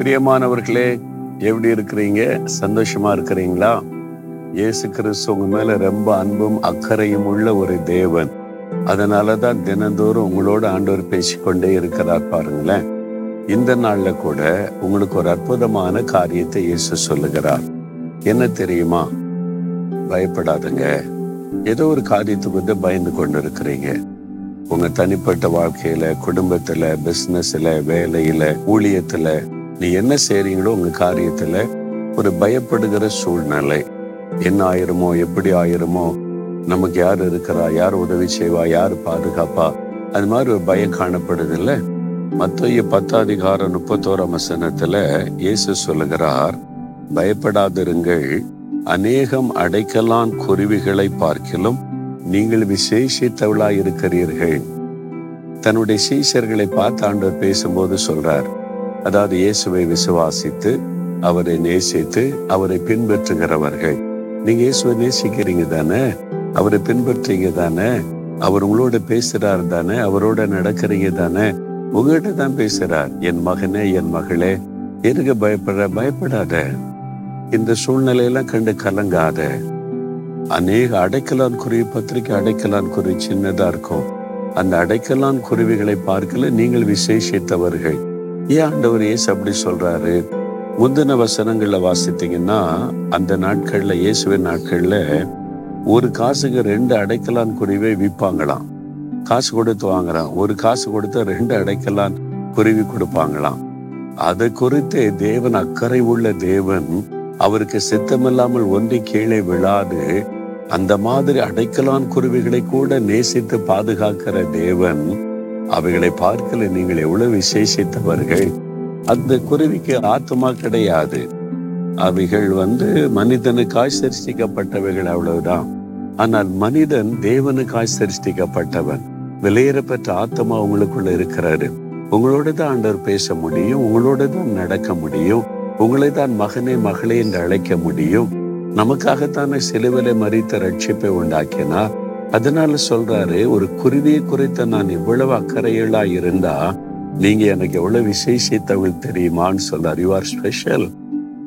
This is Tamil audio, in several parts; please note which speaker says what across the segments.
Speaker 1: பிரியமானவர்களே எப்படி இருக்கிறீங்க? சந்தோஷமா இருக்கிறீங்களா? இயேசு கிறிஸ்து உங்க மேல ரொம்ப அன்பும் அக்கறையும் உள்ள ஒரு தேவன். அதனாலதான் தினந்தோறும் உங்களோட ஆண்டவர் பேசிக்கொண்டே இருக்கிறார் பாருங்களேன். இந்த நாள்ல கூட உங்களுக்கு ஒரு அற்புதமான காரியத்தை இயேசு சொல்லுகிறார். என்ன தெரியுமா? பயப்படாதுங்க. ஏதோ ஒரு காரியத்துக்கு வந்து பயந்து கொண்டு இருக்கிறீங்க உங்க தனிப்பட்ட வாழ்க்கையில குடும்பத்துல பிசினஸ்ல வேலையில ஊழியத்துல நீ என்ன செய்றீங்களோ உங்க காரியத்துல ஒரு பயப்படுகிற சூழ்நிலை. என்ன ஆயிருமோ எப்படி ஆயிருமோ நமக்கு யார் இருக்கிறா யார் உதவி செய்வா யார் பாதுகாப்பா அது மாதிரி ஒரு பயம் காணப்படுது இல்ல மத்திய பத்தாதிகாரம் முப்பத்தோராம் வசனத்துல இயேசு சொல்லுகிறார் பயப்படாதிருங்கள் அநேகம் அடைக்கலான் குருவிகளை பார்க்கிலும் நீங்கள் விசேஷித்தவளாய் இருக்கிறீர்கள் தன்னுடைய சீசர்களை பார்த்து ஆண்டவர் பேசும்போது சொல்றார் அதாவது இயேசுவை விசுவாசித்து அவரை நேசித்து அவரை பின்பற்றுகிறவர்கள். நீங்க இயேசுவை நேசிக்கிறீங்க தானே? அவரை பின்பற்றீங்க தானே? அவர் உங்களோட பேசுறாரு தானே? அவரோட நடக்கிறீங்க தானே? உங்ககிட்ட தான் பேசுறார். என் மகனே என் மகளே எதுக்கு பயப்படுற? பயப்படாத. இந்த சூழ்நிலையெல்லாம் கண்டு கலங்காத. அநேக அடைக்கலான் குருவி பத்திரிக்கை அடைக்கலான் குருவி சின்னதா இருக்கும். அந்த அடைக்கலான் குருவிகளை பார்க்கல நீங்கள் விசேஷித்தவர்கள். ஏன் ஆண்டவர் இயேசு அப்படி சொல்றாரு? முந்தின வசனங்கள்ல வாசித்தீங்கன்னா அந்த நாட்கள்ல இயேசுவின் நாட்கள்ல ஒரு காசுக்கு ரெண்டு அடைக்கலான் குருவியை விற்பாங்களாம் காசு கொடுத்து வாங்குறான். ஒரு காசு கொடுத்து ரெண்டு அடைக்கலான் குருவி கொடுப்பாங்களாம். அதை குறித்து தேவன் அக்கறை உள்ள தேவன் அவருக்கு சித்தமில்லாமல் ஒன்றி கீழே விழாது அந்த மாதிரி அடைக்கலான் குருவிகளை கூட நேசித்து பாதுகாக்கிற தேவன் அவைகளை பார்க்கல நீங்கள் எவ்வளவு விசேஷித்தவர்கள். அந்த குருவிக்கு ஆத்மா கிடையாது. அவைகள் வந்து மனிதனுக்காய் சிருஷ்டிக்கப்பட்டவைகள் அவ்வளவுதான். ஆனால் மனிதன் தேவனுக்காய் சிருஷ்டிக்கப்பட்டவன் விலையேறப்பெற்ற ஆத்மா உங்களுக்குள்ள இருக்கிறாரு. உங்களோட தான் ஆண்டவர் பேச முடியும் உங்களோட தான் நடக்க முடியும் உங்களை தான் மகனே மகளே என்று அழைக்க முடியும். நமக்காகத்தானே சிலுவிலை மறித்த ரட்சிப்பை உண்டாக்கினார். அதனால சொல்றாரு ஒரு குருவியை குறித்த நான் இவ்வளவு அக்கறைகளா இருந்தா நீங்க எனக்கு எவ்வளவு விசேஷித்தவள் தெரியுமான்னு சொல்றார். யூ ஆர் ஸ்பெஷல்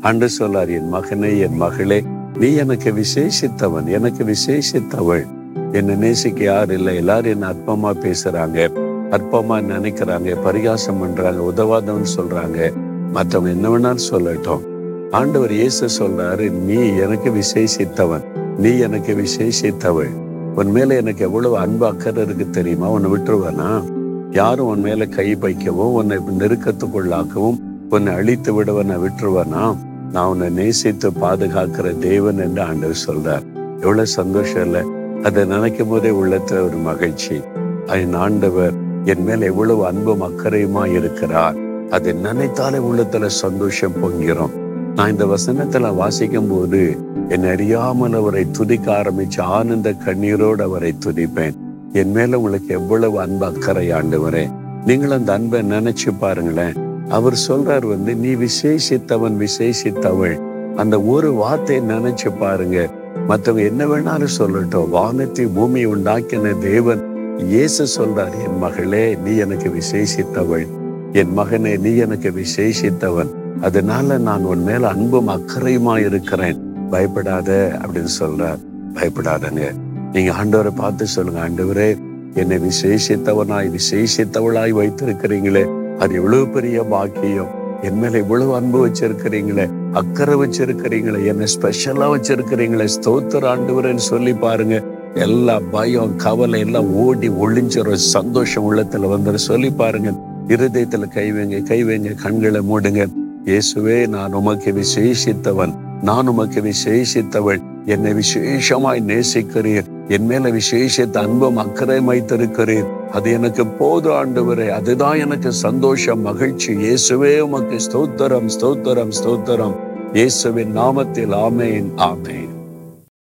Speaker 1: அன்று சொல்றார் என் மகனே என் மகளே நீ எனக்கு விசேஷித்தவன் எனக்கு விசேஷித்தவள். என்னை நேசிக்க யார் இல்லை? எல்லாரும் என்ன அற்பமா பேசுறாங்க அற்பமா நினைக்கிறாங்க பரிகாசம் பண்றாங்க உதவாதவன் சொல்றாங்க. மற்றவங்க என்ன வேணாலும் சொல்லட்டும். ஆண்டவர் இயேசு சொல்றாரு நீ எனக்கு விசேஷித்தவன் நீ எனக்கு விசேஷித்தவள். உன் மேல எனக்கு எவ்வளவு அன்பு அக்கறை இருக்கு தெரியுமா? உன்னை விட்டுருவேனா? யாரும் உன் மேல கை வைக்கவும் உன்னை நெருக்கத்துக்குள்ளாக்கவும் உன்னை அழித்து விடுவன விட்டுருவேனா? நான் உன்னை நேசித்து பாதுகாக்கிற தேவன் என்று ஆண்டவர் சொல்றார். எவ்வளவு சந்தோஷம் இல்லை. அதை நினைக்கும் போதே உள்ளத்துல ஒரு மகிழ்ச்சி. அதன் ஆண்டவர் என் மேல எவ்வளவு அன்பும் அக்கறையுமா இருக்கிறார். அதை நினைத்தாலே உள்ளத்துல சந்தோஷம் பொங்கிறோம் நான் இந்த வசனத்துல வாசிக்கும் போது என் அறியாமல் அவரை துதிக்க ஆரம்பிச்சு ஆனந்த கண்ணீரோடு அவரை துதிப்பேன். என் மேல உங்களுக்கு எவ்வளவு அன்பு அக்கறை ஆண்டவரே. நீங்கள் அந்த அன்பை நினைச்சு பாருங்களேன். அவர் சொல்றார் வந்து நீ விசேஷித்தவன் விசேஷித்தவள். அந்த ஒரு வார்த்தையை நினைச்சு பாருங்க. மற்றவங்க என்ன வேணாலும் சொல்லட்டும். வானத்தை பூமி உண்டாக்கின தேவன் இயேசு சொல்றார் என் மகளே நீ எனக்கு விசேஷித்தவள். என் மகனே நீ எனக்கு விசேஷித்தவன். அதனால நான் உன் மேல அன்பும் அக்கறையுமா இருக்கிறேன் பயப்படாத அப்படின்னு சொல்றார். பயப்படாதங்க. நீங்க ஆண்டவரை பார்த்து சொல்லுங்க. ஆண்டவரே என்னை விசேஷித்தவனாய் விசேஷித்தவளாய் வைத்திருக்கிறீங்களே. அது எவ்வளவு பெரிய பாக்கியம். என் மேல இவ்வளவு அன்பு வச்சிருக்கிறீங்களே. அக்கறை வச்சிருக்கிறீங்களே. என்ன ஸ்பெஷலா வச்சிருக்கிறீங்களே. ஸ்தோத்திர ஆண்டவரேன்னு சொல்லி பாருங்க. எல்லா பயம் கவலை எல்லாம் ஓடி ஒளிஞ்சிரும். சந்தோஷம் உள்ளத்துல வந்துரு சொல்லி பாருங்க. இருதயத்துல கை வைங்க கை வைங்க கண்களை மூடுங்க. இயேசுவே நான் உமக்கு விசேஷித்தவன். நான் உமக்கு விசேஷித்தவள். என்னை விசேஷமாய் நேசிக்கிறீர். என் மேல விசேஷத்த அன்பும் அக்கறை வைத்திருக்கிறீர். அது எனக்கு போது ஆண்டவரே. அதுதான் எனக்கு சந்தோஷம் மகிழ்ச்சி. இயேசுவே உமக்கு ஸ்தோத்திரம் ஸ்தோத்திரம் ஸ்தோத்திரம். இயேசுவின் நாமத்தில் ஆமேன் ஆமேன்.